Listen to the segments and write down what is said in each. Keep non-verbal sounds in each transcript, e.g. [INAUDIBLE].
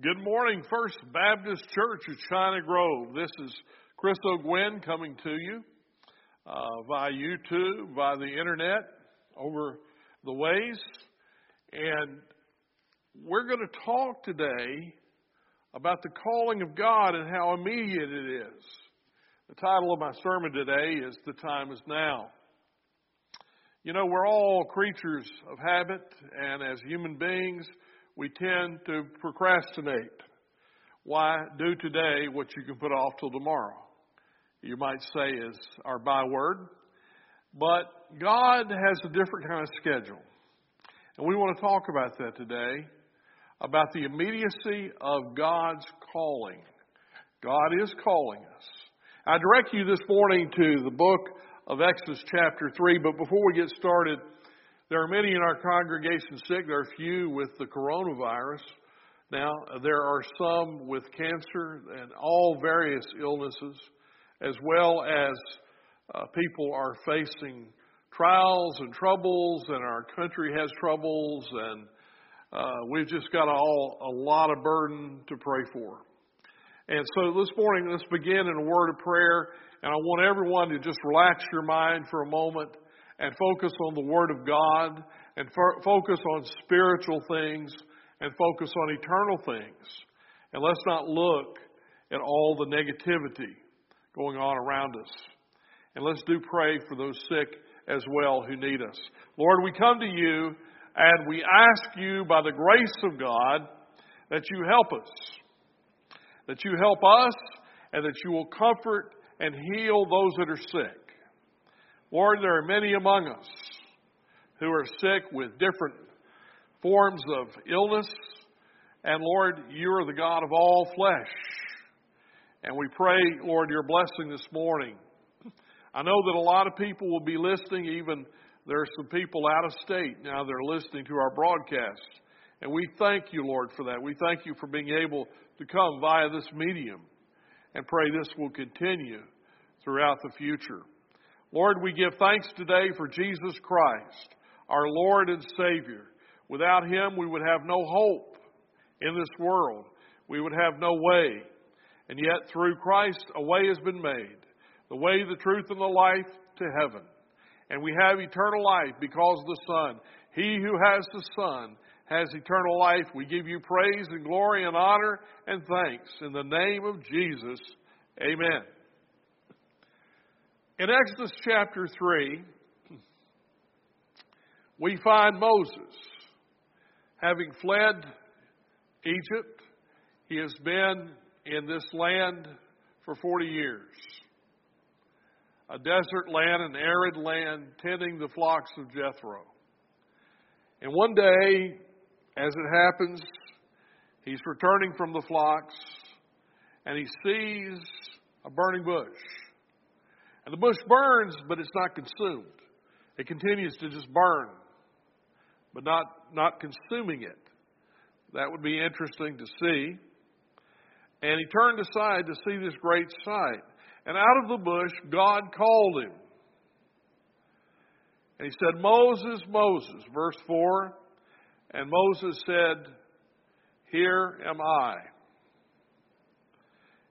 Good morning, First Baptist Church of China Grove. This is Chris O'Gwen coming to you uh, via YouTube, via the internet, over the ways. And we're going to talk today about the calling of God and how immediate it is. The title of my sermon today is The Time is Now. You know, we're all creatures of habit, and as human beings, we tend to procrastinate. Why do today what you can put off till tomorrow? You might say is our byword. But God has a different kind of schedule. And we want to talk about that today, about the immediacy of God's calling. God is calling us. I direct you this morning to the book of Exodus chapter 3, but before we get started, there are many in our congregation sick. There are few with the coronavirus. Now, there are some with cancer and all various illnesses, as well as uh, people are facing trials and troubles, and our country has troubles, and uh, we've just got all a lot of burden to pray for. And so this morning, let's begin in a word of prayer, and I want everyone to just relax your mind for a moment and focus on the Word of God and fo- focus on spiritual things and focus on eternal things. And let's not look at all the negativity going on around us. And let's do pray for those sick as well who need us. Lord, we come to you and we ask you by the grace of God that you help us. That you help us and that you will comfort and heal those that are sick. Lord, there are many among us who are sick with different forms of illness. And Lord, you are the God of all flesh. And we pray, Lord, your blessing this morning. I know that a lot of people will be listening, even there are some people out of state now that are listening to our broadcast. And we thank you, Lord, for that. We thank you for being able to come via this medium and pray this will continue throughout the future. Lord, we give thanks today for Jesus Christ, our Lord and Savior. Without Him, we would have no hope in this world. We would have no way. And yet, through Christ, a way has been made the way, the truth, and the life to heaven. And we have eternal life because of the Son. He who has the Son has eternal life. We give you praise and glory and honor and thanks. In the name of Jesus, amen. In Exodus chapter 3, we find Moses having fled Egypt. He has been in this land for 40 years. A desert land, an arid land, tending the flocks of Jethro. And one day, as it happens, he's returning from the flocks and he sees a burning bush. And the bush burns, but it's not consumed. It continues to just burn, but not, not consuming it. That would be interesting to see. And he turned aside to see this great sight. And out of the bush, God called him. And he said, Moses, Moses, verse 4. And Moses said, Here am I.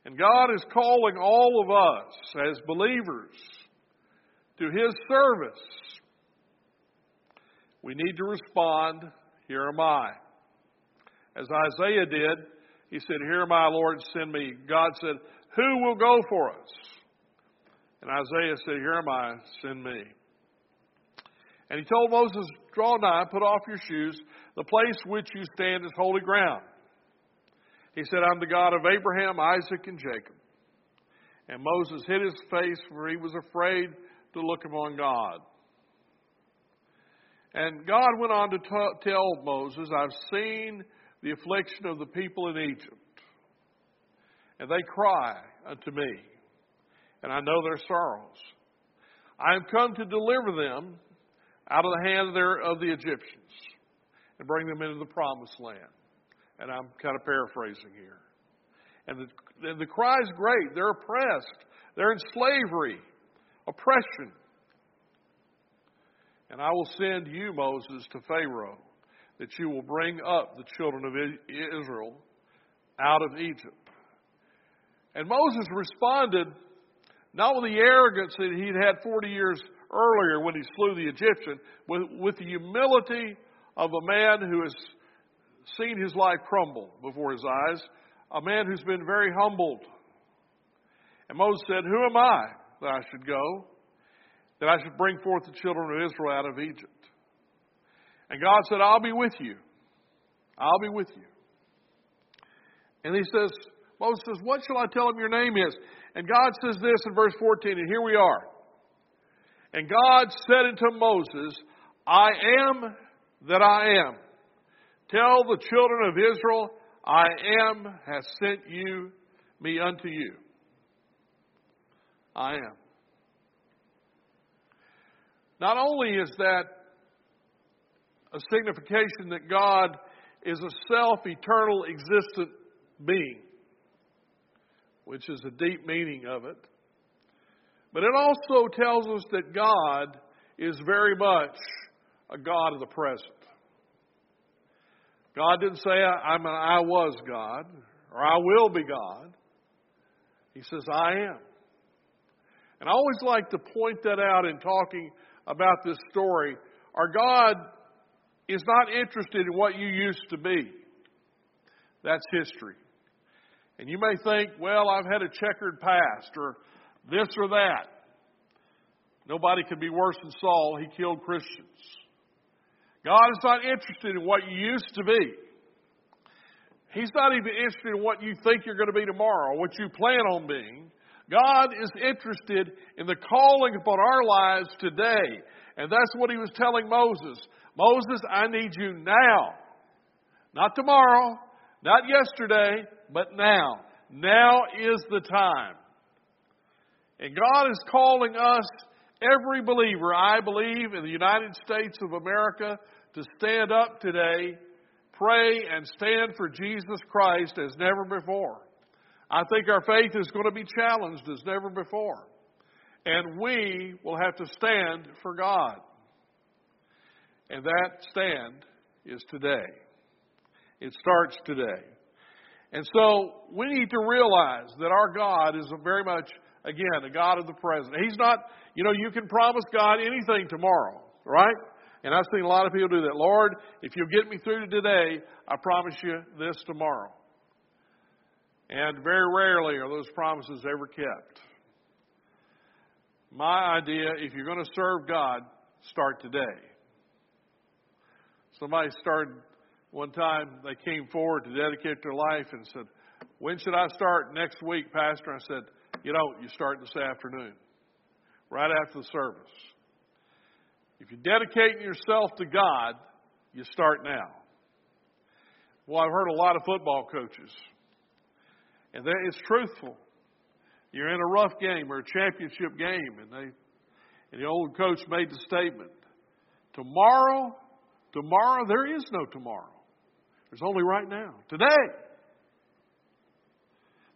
And God is calling all of us as believers to His service. We need to respond, Here am I. As Isaiah did, he said, Here am I, Lord, send me. God said, Who will go for us? And Isaiah said, Here am I, send me. And he told Moses, Draw nigh, put off your shoes. The place which you stand is holy ground. He said, I'm the God of Abraham, Isaac, and Jacob. And Moses hid his face, for he was afraid to look upon God. And God went on to t- tell Moses, I've seen the affliction of the people in Egypt, and they cry unto me, and I know their sorrows. I am come to deliver them out of the hand of, their, of the Egyptians and bring them into the promised land. And I'm kind of paraphrasing here. And the, and the cry is great. They're oppressed. They're in slavery, oppression. And I will send you, Moses, to Pharaoh, that you will bring up the children of Israel out of Egypt. And Moses responded not with the arrogance that he'd had 40 years earlier when he slew the Egyptian, with, with the humility of a man who has seen his life crumble before his eyes, a man who's been very humbled. And Moses said, Who am I that I should go? That I should bring forth the children of Israel out of Egypt? And God said, I'll be with you. I'll be with you. And he says, Moses says, What shall I tell him your name is? And God says this in verse 14, and here we are. And God said unto Moses, I am that I am. Tell the children of Israel, I am has sent you me unto you. I am. Not only is that a signification that God is a self eternal existent being, which is a deep meaning of it, but it also tells us that God is very much a God of the present. God didn't say, I'm an I was God or I will be God. He says, I am. And I always like to point that out in talking about this story. Our God is not interested in what you used to be. That's history. And you may think, well, I've had a checkered past or this or that. Nobody could be worse than Saul. He killed Christians. God is not interested in what you used to be. He's not even interested in what you think you're going to be tomorrow, what you plan on being. God is interested in the calling upon our lives today. And that's what he was telling Moses. Moses, I need you now. Not tomorrow, not yesterday, but now. Now is the time. And God is calling us, every believer, I believe, in the United States of America, to stand up today, pray, and stand for Jesus Christ as never before. I think our faith is going to be challenged as never before. And we will have to stand for God. And that stand is today. It starts today. And so we need to realize that our God is very much, again, a God of the present. He's not, you know, you can promise God anything tomorrow, right? And I've seen a lot of people do that. Lord, if you'll get me through to today, I promise you this tomorrow. And very rarely are those promises ever kept. My idea, if you're going to serve God, start today. Somebody started one time, they came forward to dedicate their life and said, When should I start? Next week, Pastor. I said, You know, you start this afternoon, right after the service. If you're dedicating yourself to God, you start now. Well, I've heard a lot of football coaches, and it's truthful. You're in a rough game or a championship game, and they and the old coach made the statement: tomorrow, tomorrow there is no tomorrow. There's only right now, today.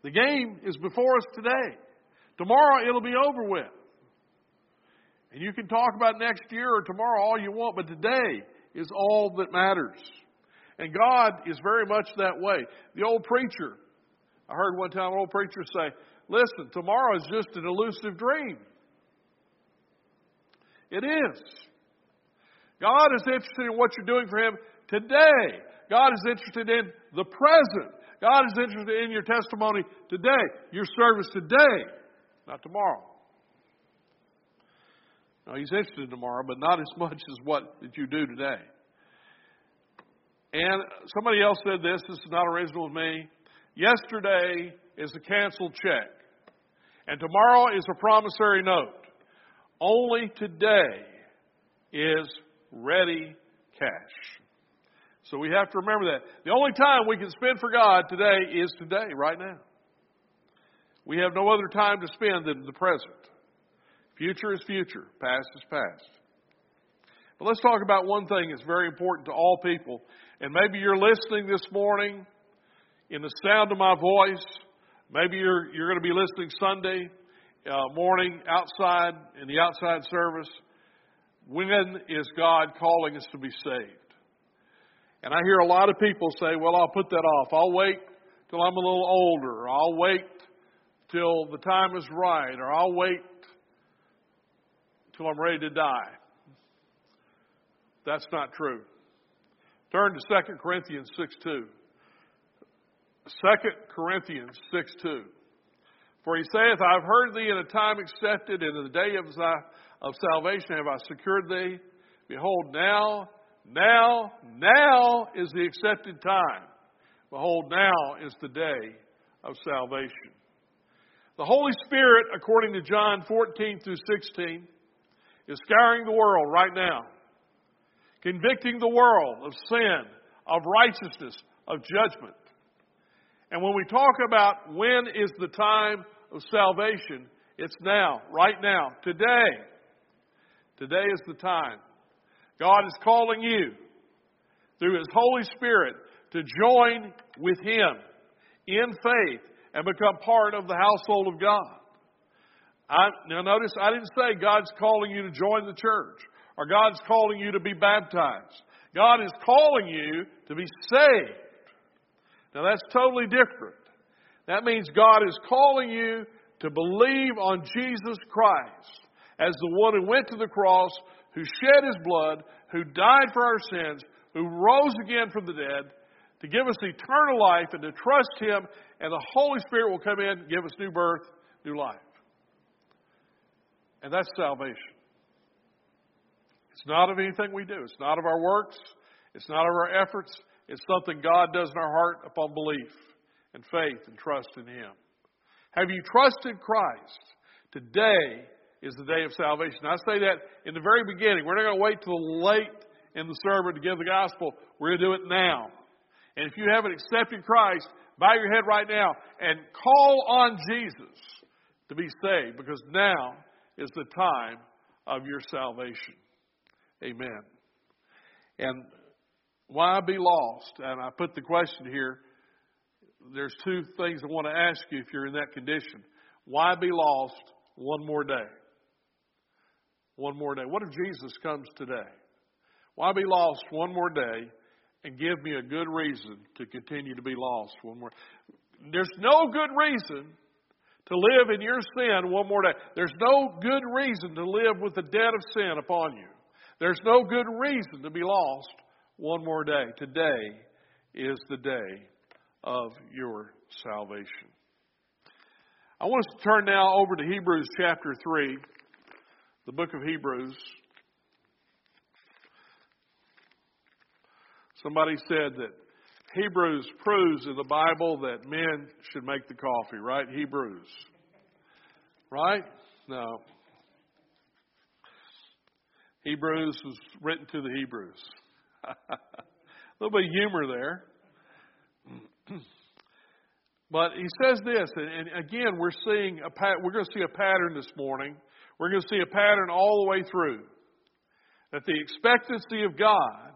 The game is before us today. Tomorrow it'll be over with. And you can talk about next year or tomorrow all you want, but today is all that matters. And God is very much that way. The old preacher, I heard one time an old preacher say, listen, tomorrow is just an elusive dream. It is. God is interested in what you're doing for Him today. God is interested in the present. God is interested in your testimony today, your service today, not tomorrow. Now, he's interested tomorrow, but not as [LAUGHS] much as what that you do today. And somebody else said this, this is not original with me. Yesterday is a canceled check, and tomorrow is a promissory note. Only today is ready cash. So we have to remember that. The only time we can spend for God today is today, right now. We have no other time to spend than the present. Future is future, past is past. But let's talk about one thing that's very important to all people. And maybe you're listening this morning in the sound of my voice. Maybe you're, you're going to be listening Sunday uh, morning outside in the outside service. When is God calling us to be saved? And I hear a lot of people say, well, I'll put that off. I'll wait till I'm a little older, or I'll wait till the time is right, or I'll wait I'm ready to die. That's not true. Turn to 2 Corinthians 6 2. 2 Corinthians 6 2. For he saith, I have heard thee in a time accepted, and in the day of, of salvation have I secured thee. Behold, now, now, now is the accepted time. Behold, now is the day of salvation. The Holy Spirit, according to John 14 through 16, is scouring the world right now, convicting the world of sin, of righteousness, of judgment. And when we talk about when is the time of salvation, it's now, right now, today. Today is the time. God is calling you through His Holy Spirit to join with Him in faith and become part of the household of God. I, now notice, I didn't say God's calling you to join the church or God's calling you to be baptized. God is calling you to be saved. Now that's totally different. That means God is calling you to believe on Jesus Christ as the one who went to the cross, who shed his blood, who died for our sins, who rose again from the dead, to give us eternal life and to trust him, and the Holy Spirit will come in and give us new birth, new life. And that's salvation. It's not of anything we do. It's not of our works. It's not of our efforts. It's something God does in our heart upon belief and faith and trust in Him. Have you trusted Christ? Today is the day of salvation. I say that in the very beginning. We're not going to wait till late in the sermon to give the gospel. We're going to do it now. And if you haven't accepted Christ, bow your head right now and call on Jesus to be saved because now is the time of your salvation. Amen. And why be lost? And I put the question here. There's two things I want to ask you if you're in that condition. Why be lost one more day? One more day. What if Jesus comes today? Why be lost one more day and give me a good reason to continue to be lost one more? There's no good reason to live in your sin one more day. There's no good reason to live with the debt of sin upon you. There's no good reason to be lost one more day. Today is the day of your salvation. I want us to turn now over to Hebrews chapter 3, the book of Hebrews. Somebody said that Hebrews proves in the Bible that men should make the coffee, right? Hebrews. Right? No. Hebrews was written to the Hebrews. a [LAUGHS] little bit of humor there. [CLEARS THROAT] but he says this, and, again, we're seeing a we're going to see a pattern this morning. We're going to see a pattern all the way through. That the expectancy of God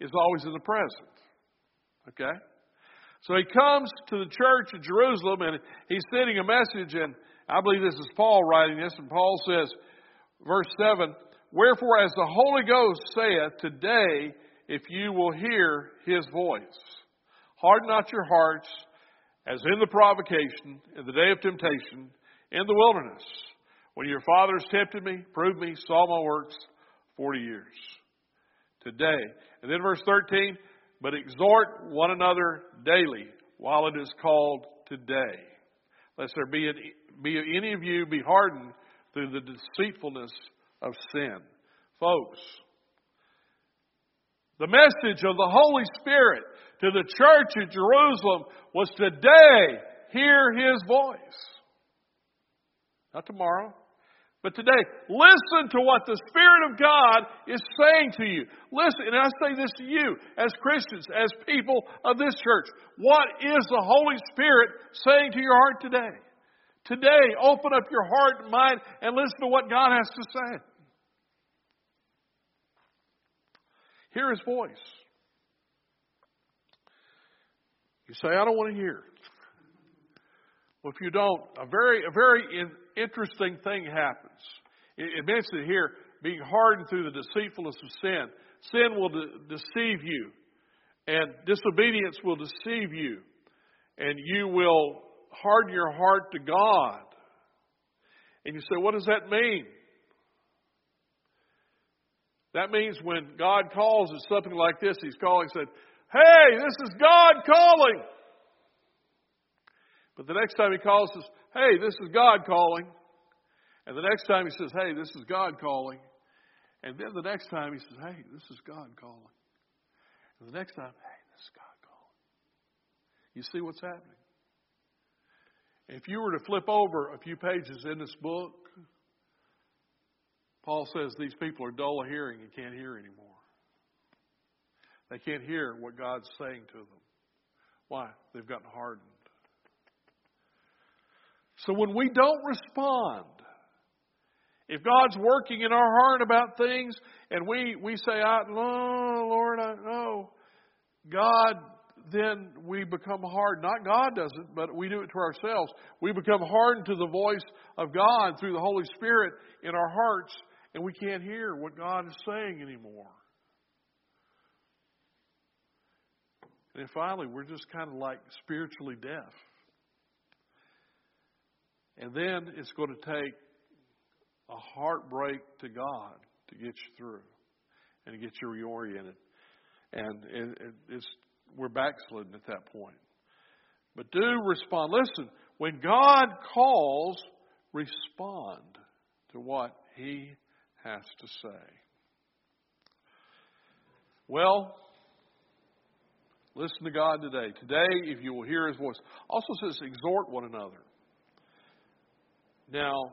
is always in the present. Okay? So he comes to the church of Jerusalem and he's sending a message, and I believe this is Paul writing this, and Paul says, verse 7 Wherefore, as the Holy Ghost saith, today, if you will hear his voice, harden not your hearts, as in the provocation, in the day of temptation, in the wilderness, when your fathers tempted me, proved me, saw my works, 40 years. Today. And then verse 13, but exhort one another daily while it is called today, lest there be, be any of you be hardened through the deceitfulness of sin. Folks, the message of the Holy Spirit to the church at Jerusalem was today, hear His voice. Not tomorrow, but today, listen to what the Spirit of God is saying to you. Listen, and I say this to you as Christians, as people of this church. What is the Holy Spirit saying to your heart today? Today, open up your heart and mind and listen to what God has to say. Hear His voice. You say, I don't want to hear. Well, if you don't, a very, a very interesting thing happens. It, mentions it here, being hardened through the deceitfulness of sin. Sin will de- deceive you, and disobedience will deceive you. and you will harden your heart to God. And you say, what does that mean? That means when God calls, it's something like this. He's calling, said, Hey, this is God calling. But the next time he calls, says, Hey, this is God calling. And the next time he says, Hey, this is God calling. And then the next time he says, Hey, this is God calling. And the next time, Hey, this is God calling. You see what's happening? If you were to flip over a few pages in this book, Paul says these people are dull of hearing and can't hear anymore. They can't hear what God's saying to them. Why? They've gotten hardened. So when we don't respond, if God's working in our heart about things and we, we say, oh, Lord, I know, God, then we become hard. Not God does it, but we do it to ourselves. We become hardened to the voice of God through the Holy Spirit in our hearts, and we can't hear what God is saying anymore. And then finally, we're just kind of like spiritually deaf. And then it's going to take a heartbreak to God to get you through and to get you reoriented. And it's, we're backslidden at that point. But do respond. Listen, when God calls, respond to what He has to say. Well, listen to God today. Today, if you will hear His voice, also says exhort one another. Now,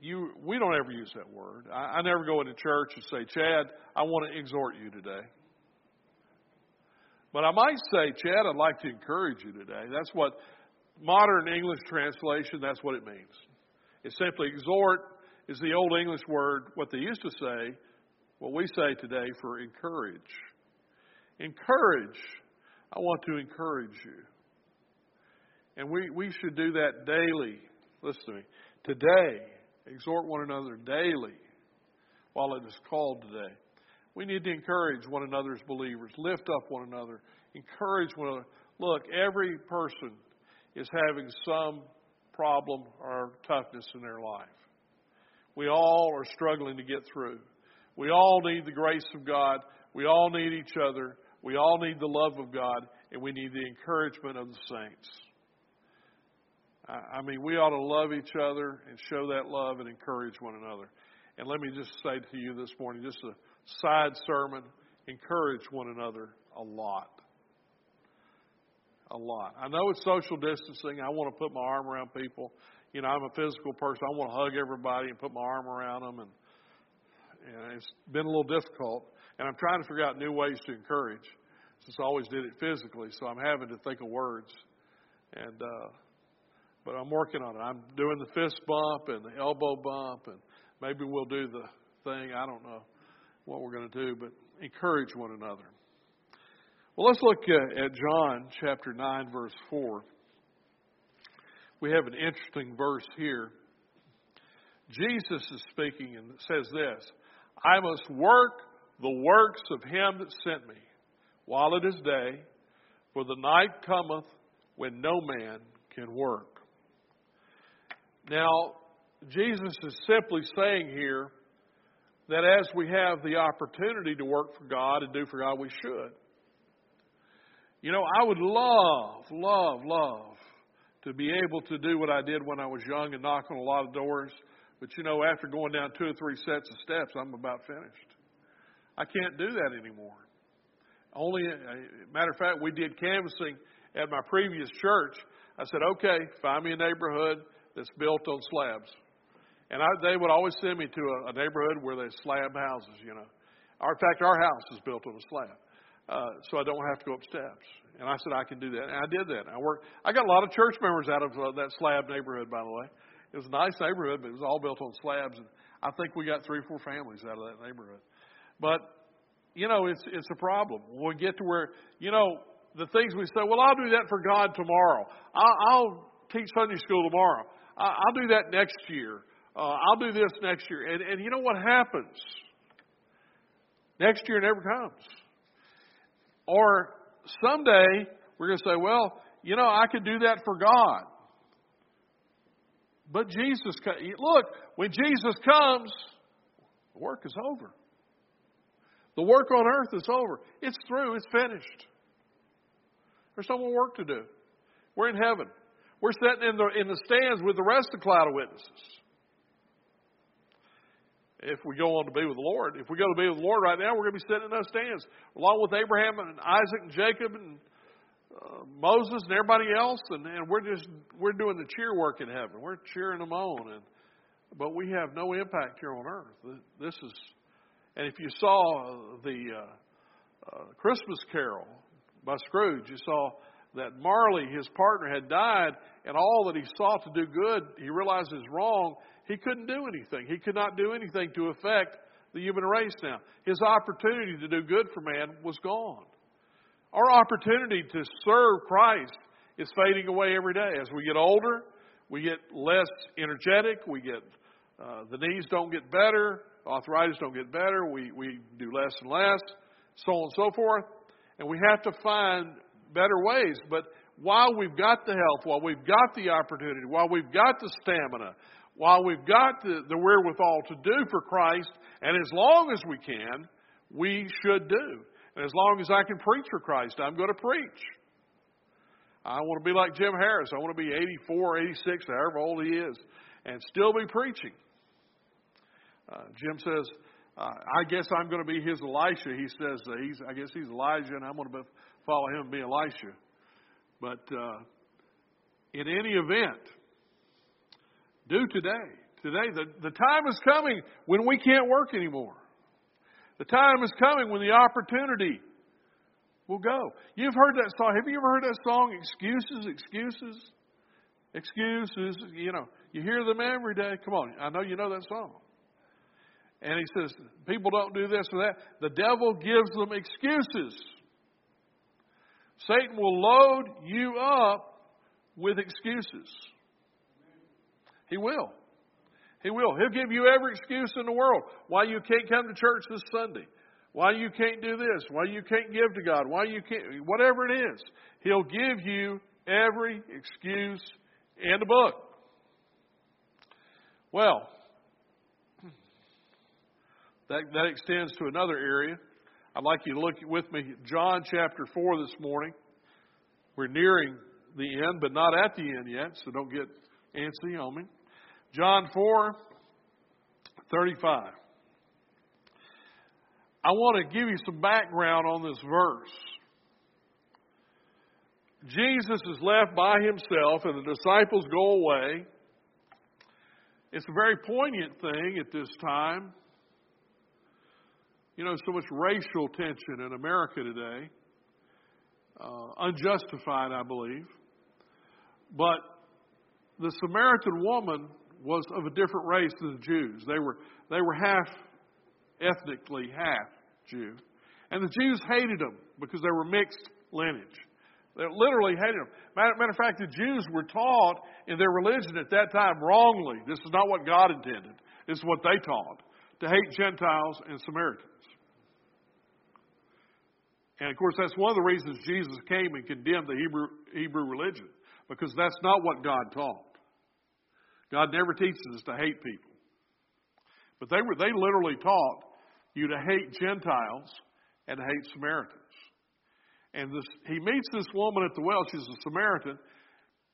you we don't ever use that word. I, I never go into church and say, Chad, I want to exhort you today. But I might say, Chad, I'd like to encourage you today. That's what modern English translation, that's what it means. It's simply exhort is the old English word, what they used to say, what we say today for encourage. Encourage. I want to encourage you. And we, we should do that daily. Listen to me. Today, exhort one another daily while it is called today. We need to encourage one another as believers, lift up one another, encourage one another. Look, every person is having some problem or toughness in their life. We all are struggling to get through. We all need the grace of God. We all need each other. We all need the love of God, and we need the encouragement of the saints. I mean, we ought to love each other and show that love and encourage one another. And let me just say to you this morning, just a side sermon, encourage one another a lot. A lot. I know it's social distancing. I want to put my arm around people. You know, I'm a physical person. I want to hug everybody and put my arm around them. And, and it's been a little difficult. And I'm trying to figure out new ways to encourage since I always did it physically. So I'm having to think of words. And, uh, but I'm working on it. I'm doing the fist bump and the elbow bump, and maybe we'll do the thing. I don't know what we're going to do, but encourage one another. Well, let's look at John chapter 9, verse 4. We have an interesting verse here. Jesus is speaking and says this I must work the works of him that sent me while it is day, for the night cometh when no man can work. Now, Jesus is simply saying here that as we have the opportunity to work for God and do for God, we should. You know, I would love, love, love to be able to do what I did when I was young and knock on a lot of doors. But you know, after going down two or three sets of steps, I'm about finished. I can't do that anymore. Only, uh, matter of fact, we did canvassing at my previous church. I said, okay, find me a neighborhood that's built on slabs. And I, they would always send me to a, a neighborhood where there's slab houses, you know. Our, in fact, our house is built on a slab, uh, so I don't have to go up steps. And I said I can do that, and I did that. I worked. I got a lot of church members out of uh, that slab neighborhood, by the way. It was a nice neighborhood, but it was all built on slabs, and I think we got three or four families out of that neighborhood. But you know, it's it's a problem. We get to where you know the things we say, well, I'll do that for God tomorrow. I'll, I'll teach Sunday school tomorrow. I'll do that next year. Uh, I'll do this next year. And, and you know what happens? Next year never comes. Or someday we're going to say, well, you know, I could do that for God. But Jesus, look, when Jesus comes, the work is over. The work on earth is over. It's through. It's finished. There's no more work to do. We're in heaven. We're sitting in the, in the stands with the rest of the cloud of witnesses. If we go on to be with the Lord, if we go to be with the Lord right now, we're going to be sitting in those stands along with Abraham and Isaac and Jacob and uh, Moses and everybody else, and, and we're just we're doing the cheer work in heaven. We're cheering them on, and but we have no impact here on earth. This is, and if you saw the uh, uh, Christmas Carol by Scrooge, you saw that Marley, his partner, had died, and all that he sought to do good, he realized is wrong. He couldn't do anything. He could not do anything to affect the human race now. His opportunity to do good for man was gone. Our opportunity to serve Christ is fading away every day. As we get older, we get less energetic. We get uh, the knees don't get better, arthritis don't get better. We we do less and less, so on and so forth. And we have to find better ways. But while we've got the health, while we've got the opportunity, while we've got the stamina, while we've got the, the wherewithal to do for Christ, and as long as we can, we should do. And as long as I can preach for Christ, I'm going to preach. I want to be like Jim Harris. I want to be 84, 86, however old he is, and still be preaching. Uh, Jim says, uh, I guess I'm going to be his Elisha. He says, uh, he's, I guess he's Elijah, and I'm going to follow him and be Elisha. But uh, in any event, do today. Today, the, the time is coming when we can't work anymore. The time is coming when the opportunity will go. You've heard that song. Have you ever heard that song, Excuses, Excuses? Excuses. You know, you hear them every day. Come on, I know you know that song. And he says, people don't do this or that. The devil gives them excuses. Satan will load you up with excuses. He will. He will. He'll give you every excuse in the world why you can't come to church this Sunday, why you can't do this, why you can't give to God, why you can't, whatever it is. He'll give you every excuse in the book. Well, [CLEARS THROAT] that, that extends to another area. I'd like you to look with me John chapter 4 this morning. We're nearing the end, but not at the end yet, so don't get antsy on me. John 4 35. I want to give you some background on this verse. Jesus is left by himself, and the disciples go away. It's a very poignant thing at this time. You know, so much racial tension in America today, uh, unjustified, I believe. But the Samaritan woman was of a different race than the Jews. They were, they were half, ethnically half Jew. And the Jews hated them because they were mixed lineage. They literally hated them. Matter, matter of fact, the Jews were taught in their religion at that time wrongly. This is not what God intended. This is what they taught to hate Gentiles and Samaritans. And of course, that's one of the reasons Jesus came and condemned the Hebrew, Hebrew religion, because that's not what God taught. God never teaches us to hate people. But they were they literally taught you to hate Gentiles and hate Samaritans. And this, he meets this woman at the well. She's a Samaritan,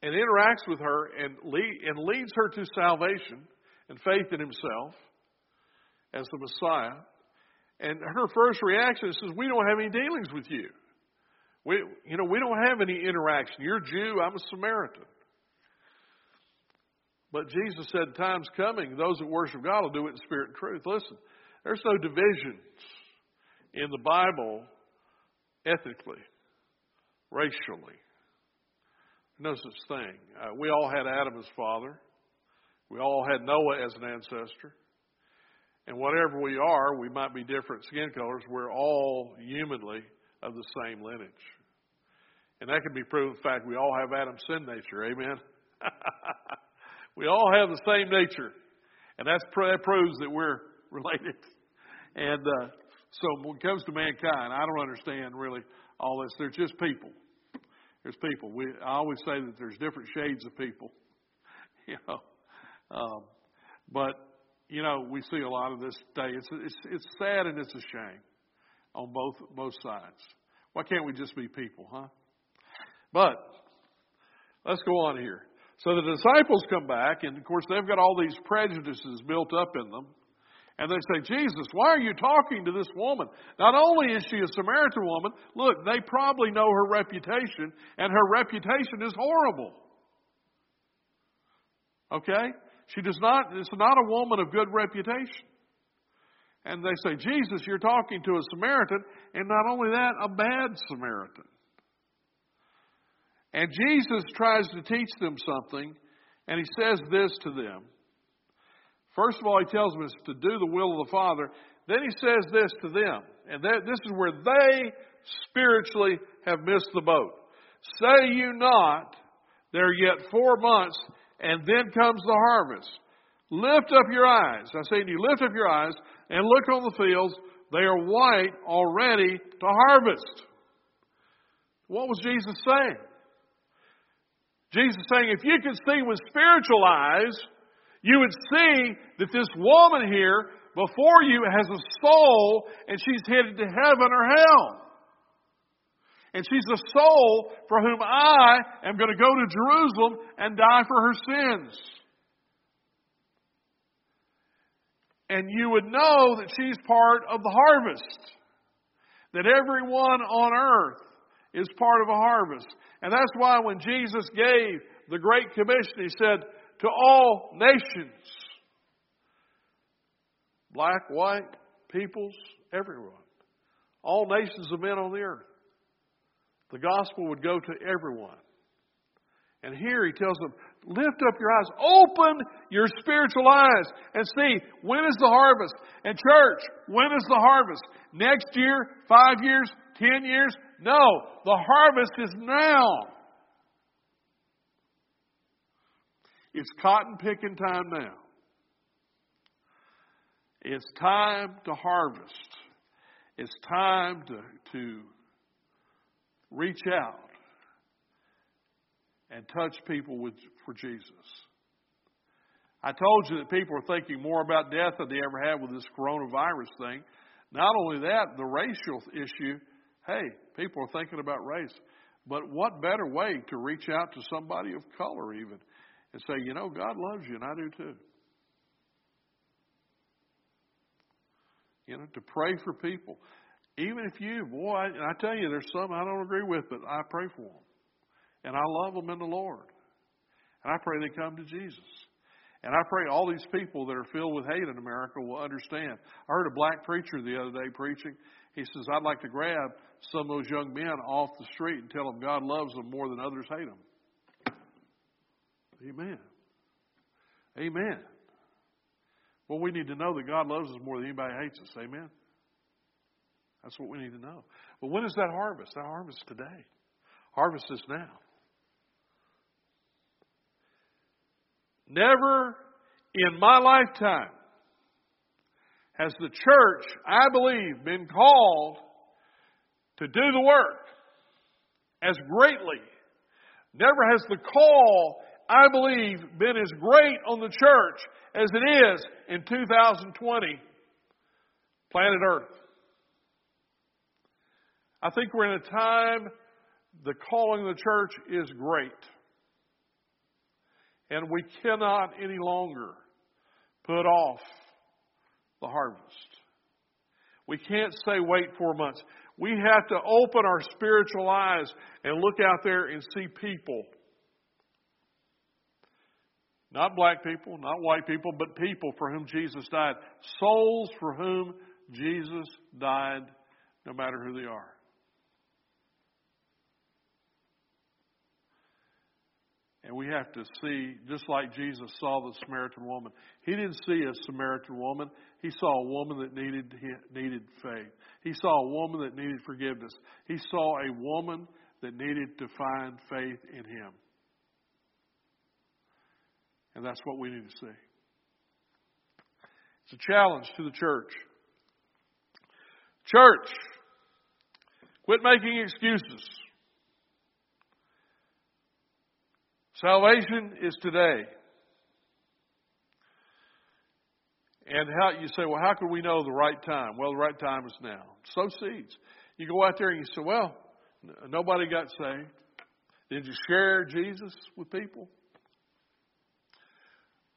and interacts with her and, lead, and leads her to salvation and faith in himself as the Messiah. And her first reaction is, "We don't have any dealings with you. We, you know, we don't have any interaction. You're Jew. I'm a Samaritan." But Jesus said, Time's coming. Those that worship God will do it in spirit and truth. Listen, there's no divisions in the Bible ethnically, racially. No such thing. Uh, we all had Adam as father. We all had Noah as an ancestor. And whatever we are, we might be different skin colors. We're all humanly of the same lineage. And that can be proven. In fact, we all have Adam's sin nature. Amen. [LAUGHS] We all have the same nature, and that's, that proves that we're [LAUGHS] related. And uh, so when it comes to mankind, I don't understand really all this. They're just people. There's people. We, I always say that there's different shades of people. [LAUGHS] you know, um, but you know we see a lot of this day. It's it's it's sad and it's a shame on both both sides. Why can't we just be people, huh? But let's go on here. So the disciples come back, and of course they've got all these prejudices built up in them. And they say, Jesus, why are you talking to this woman? Not only is she a Samaritan woman, look, they probably know her reputation, and her reputation is horrible. Okay? She does not, it's not a woman of good reputation. And they say, Jesus, you're talking to a Samaritan, and not only that, a bad Samaritan. And Jesus tries to teach them something, and he says this to them. First of all, he tells them to do the will of the Father. Then he says this to them, and this is where they spiritually have missed the boat. Say you not, there are yet four months, and then comes the harvest. Lift up your eyes. I say to you, lift up your eyes and look on the fields. They are white already to harvest. What was Jesus saying? Jesus saying, if you could see with spiritual eyes, you would see that this woman here before you has a soul and she's headed to heaven or hell. And she's a soul for whom I am going to go to Jerusalem and die for her sins. And you would know that she's part of the harvest. That everyone on earth is part of a harvest. And that's why when Jesus gave the Great Commission, He said, to all nations. Black, white, peoples, everyone. All nations of men on the earth. The gospel would go to everyone. And here he tells them, lift up your eyes, open your spiritual eyes, and see when is the harvest. And church, when is the harvest? Next year, five years, ten years? No, the harvest is now. It's cotton picking time now. It's time to harvest. It's time to, to reach out and touch people with, for Jesus. I told you that people are thinking more about death than they ever have with this coronavirus thing. Not only that, the racial issue, hey, people are thinking about race. But what better way to reach out to somebody of color, even, and say, you know, God loves you, and I do too. You know, to pray for people. Even if you, boy, I, I tell you, there's some I don't agree with, but I pray for them. And I love them in the Lord. And I pray they come to Jesus. And I pray all these people that are filled with hate in America will understand. I heard a black preacher the other day preaching. He says, I'd like to grab some of those young men off the street and tell them God loves them more than others hate them. Amen. Amen. Well, we need to know that God loves us more than anybody hates us. Amen. That's what we need to know. But when is that harvest? That harvest today. Harvest is now. Never in my lifetime has the church, I believe, been called to do the work as greatly. Never has the call I believe, been as great on the church as it is in 2020 planet Earth. I think we're in a time the calling of the church is great. And we cannot any longer put off the harvest. We can't say wait four months. We have to open our spiritual eyes and look out there and see people not black people, not white people, but people for whom Jesus died. Souls for whom Jesus died, no matter who they are. And we have to see, just like Jesus saw the Samaritan woman, he didn't see a Samaritan woman. He saw a woman that needed, needed faith. He saw a woman that needed forgiveness. He saw a woman that needed to find faith in him. And that's what we need to see. It's a challenge to the church. Church, quit making excuses. Salvation is today. And how you say, well, how can we know the right time? Well, the right time is now. Sow seeds. You go out there and you say, well, nobody got saved. Did you share Jesus with people?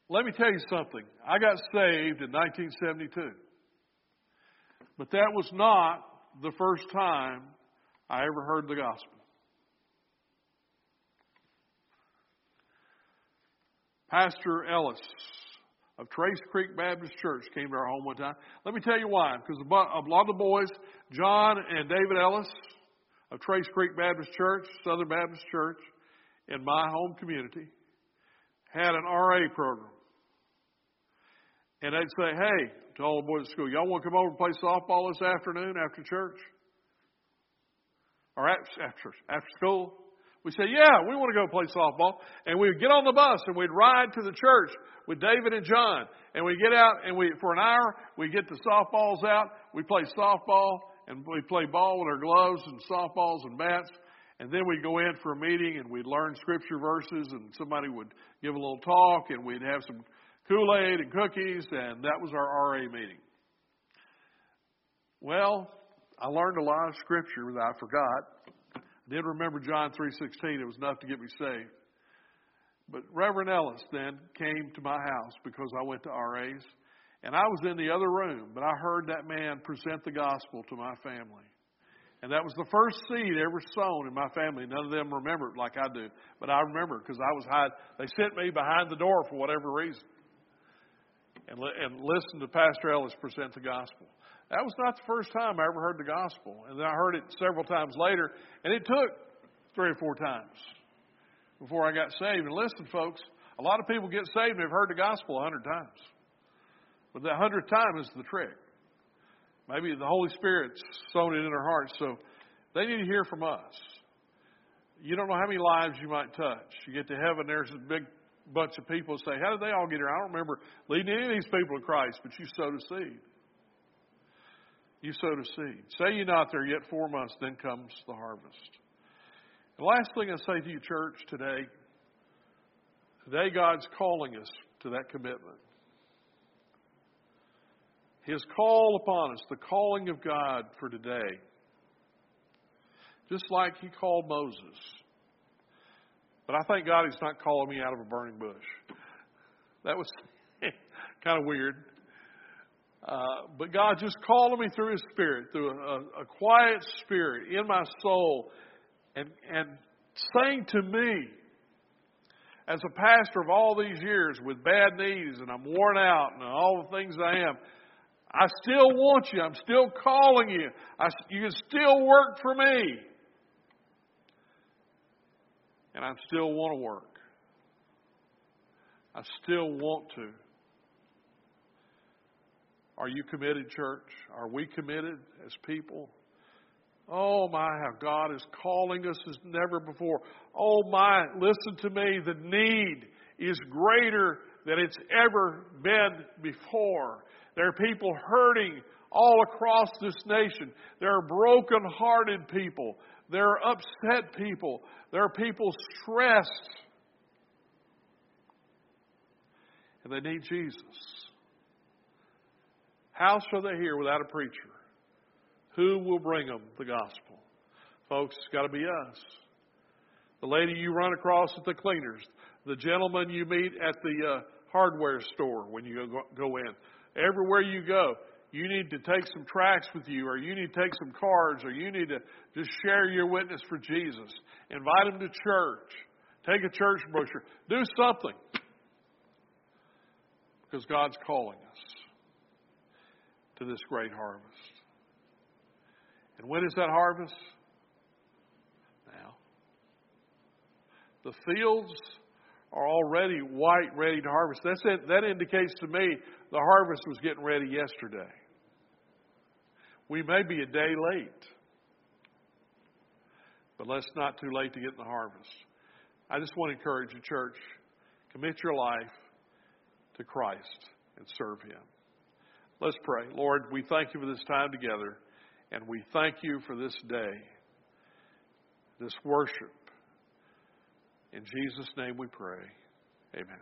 Let me tell you something. I got saved in 1972. But that was not the first time I ever heard the gospel. Pastor Ellis of Trace Creek Baptist Church came to our home one time. Let me tell you why. Because a lot of the boys, John and David Ellis of Trace Creek Baptist Church, Southern Baptist Church, in my home community, had an RA program. And they'd say, hey, to all the boys at school, y'all want to come over and play softball this afternoon after church? Or after, after, after school? We say, yeah, we want to go play softball. And we'd get on the bus and we'd ride to the church with David and John. And we'd get out and we, for an hour, we'd get the softballs out. We'd play softball and we'd play ball with our gloves and softballs and bats. And then we'd go in for a meeting and we'd learn scripture verses and somebody would give a little talk and we'd have some Kool-Aid and cookies and that was our RA meeting. Well, I learned a lot of scripture that I forgot. Did remember John 3.16. It was enough to get me saved. But Reverend Ellis then came to my house because I went to RAs. And I was in the other room, but I heard that man present the gospel to my family. And that was the first seed ever sown in my family. None of them remember it like I do. But I remember because I was hide. They sent me behind the door for whatever reason. And, and listened to Pastor Ellis present the gospel. That was not the first time I ever heard the gospel. And then I heard it several times later, and it took three or four times before I got saved. And listen, folks, a lot of people get saved and have heard the gospel a hundred times. But that hundredth time is the trick. Maybe the Holy Spirit's sown it in their hearts, so they need to hear from us. You don't know how many lives you might touch. You get to heaven, there's a big bunch of people say, How did they all get here? I don't remember leading any of these people to Christ, but you sowed a seed you sow a seed. Say you're not there yet four months, then comes the harvest. The last thing I say to you, church, today, today God's calling us to that commitment. His call upon us, the calling of God for today, just like He called Moses. But I thank God He's not calling me out of a burning bush. That was [LAUGHS] kind of weird. Uh, but God just calling me through His Spirit, through a, a quiet spirit in my soul, and, and saying to me, as a pastor of all these years with bad knees and I'm worn out and all the things I am, I still want you. I'm still calling you. I, you can still work for me. And I still want to work. I still want to. Are you committed, church? Are we committed as people? Oh my, how God is calling us as never before. Oh my, listen to me. The need is greater than it's ever been before. There are people hurting all across this nation. There are broken hearted people. There are upset people. There are people stressed. And they need Jesus. How shall they hear without a preacher? Who will bring them the gospel? Folks, it's got to be us. The lady you run across at the cleaners, the gentleman you meet at the uh, hardware store when you go in. Everywhere you go, you need to take some tracts with you, or you need to take some cards, or you need to just share your witness for Jesus. Invite them to church. Take a church brochure. Do something. Because God's calling us to this great harvest. And when is that harvest? Now. The fields are already white, ready to harvest. That's it. That indicates to me the harvest was getting ready yesterday. We may be a day late, but let's not too late to get in the harvest. I just want to encourage you, church, commit your life to Christ and serve Him. Let's pray. Lord, we thank you for this time together, and we thank you for this day, this worship In Jesus' name we pray. Amen.